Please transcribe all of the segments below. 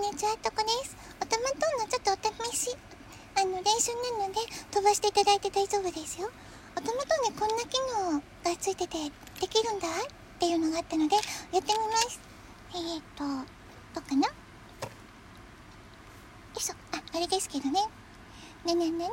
んにちは、とこです。おたまとんのちょっとお試し、あの、練習なので飛ばしていただいて大丈夫ですよ。おたまとんにこんな機能がついててできるんだっていうのがあったので、やってみます。えーと、どうかな？よいしょ。あ、あれですけどね。ななななー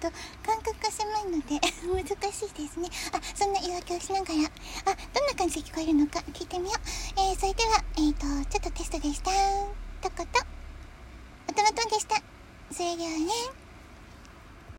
と感覚が狭いので 難しいですね。あそんな言い訳をしながら。あどんな感じで聞こえるのか聞いてみよう。えー、それではえーとちょっとテストでした。とことおともとんでした。それではね。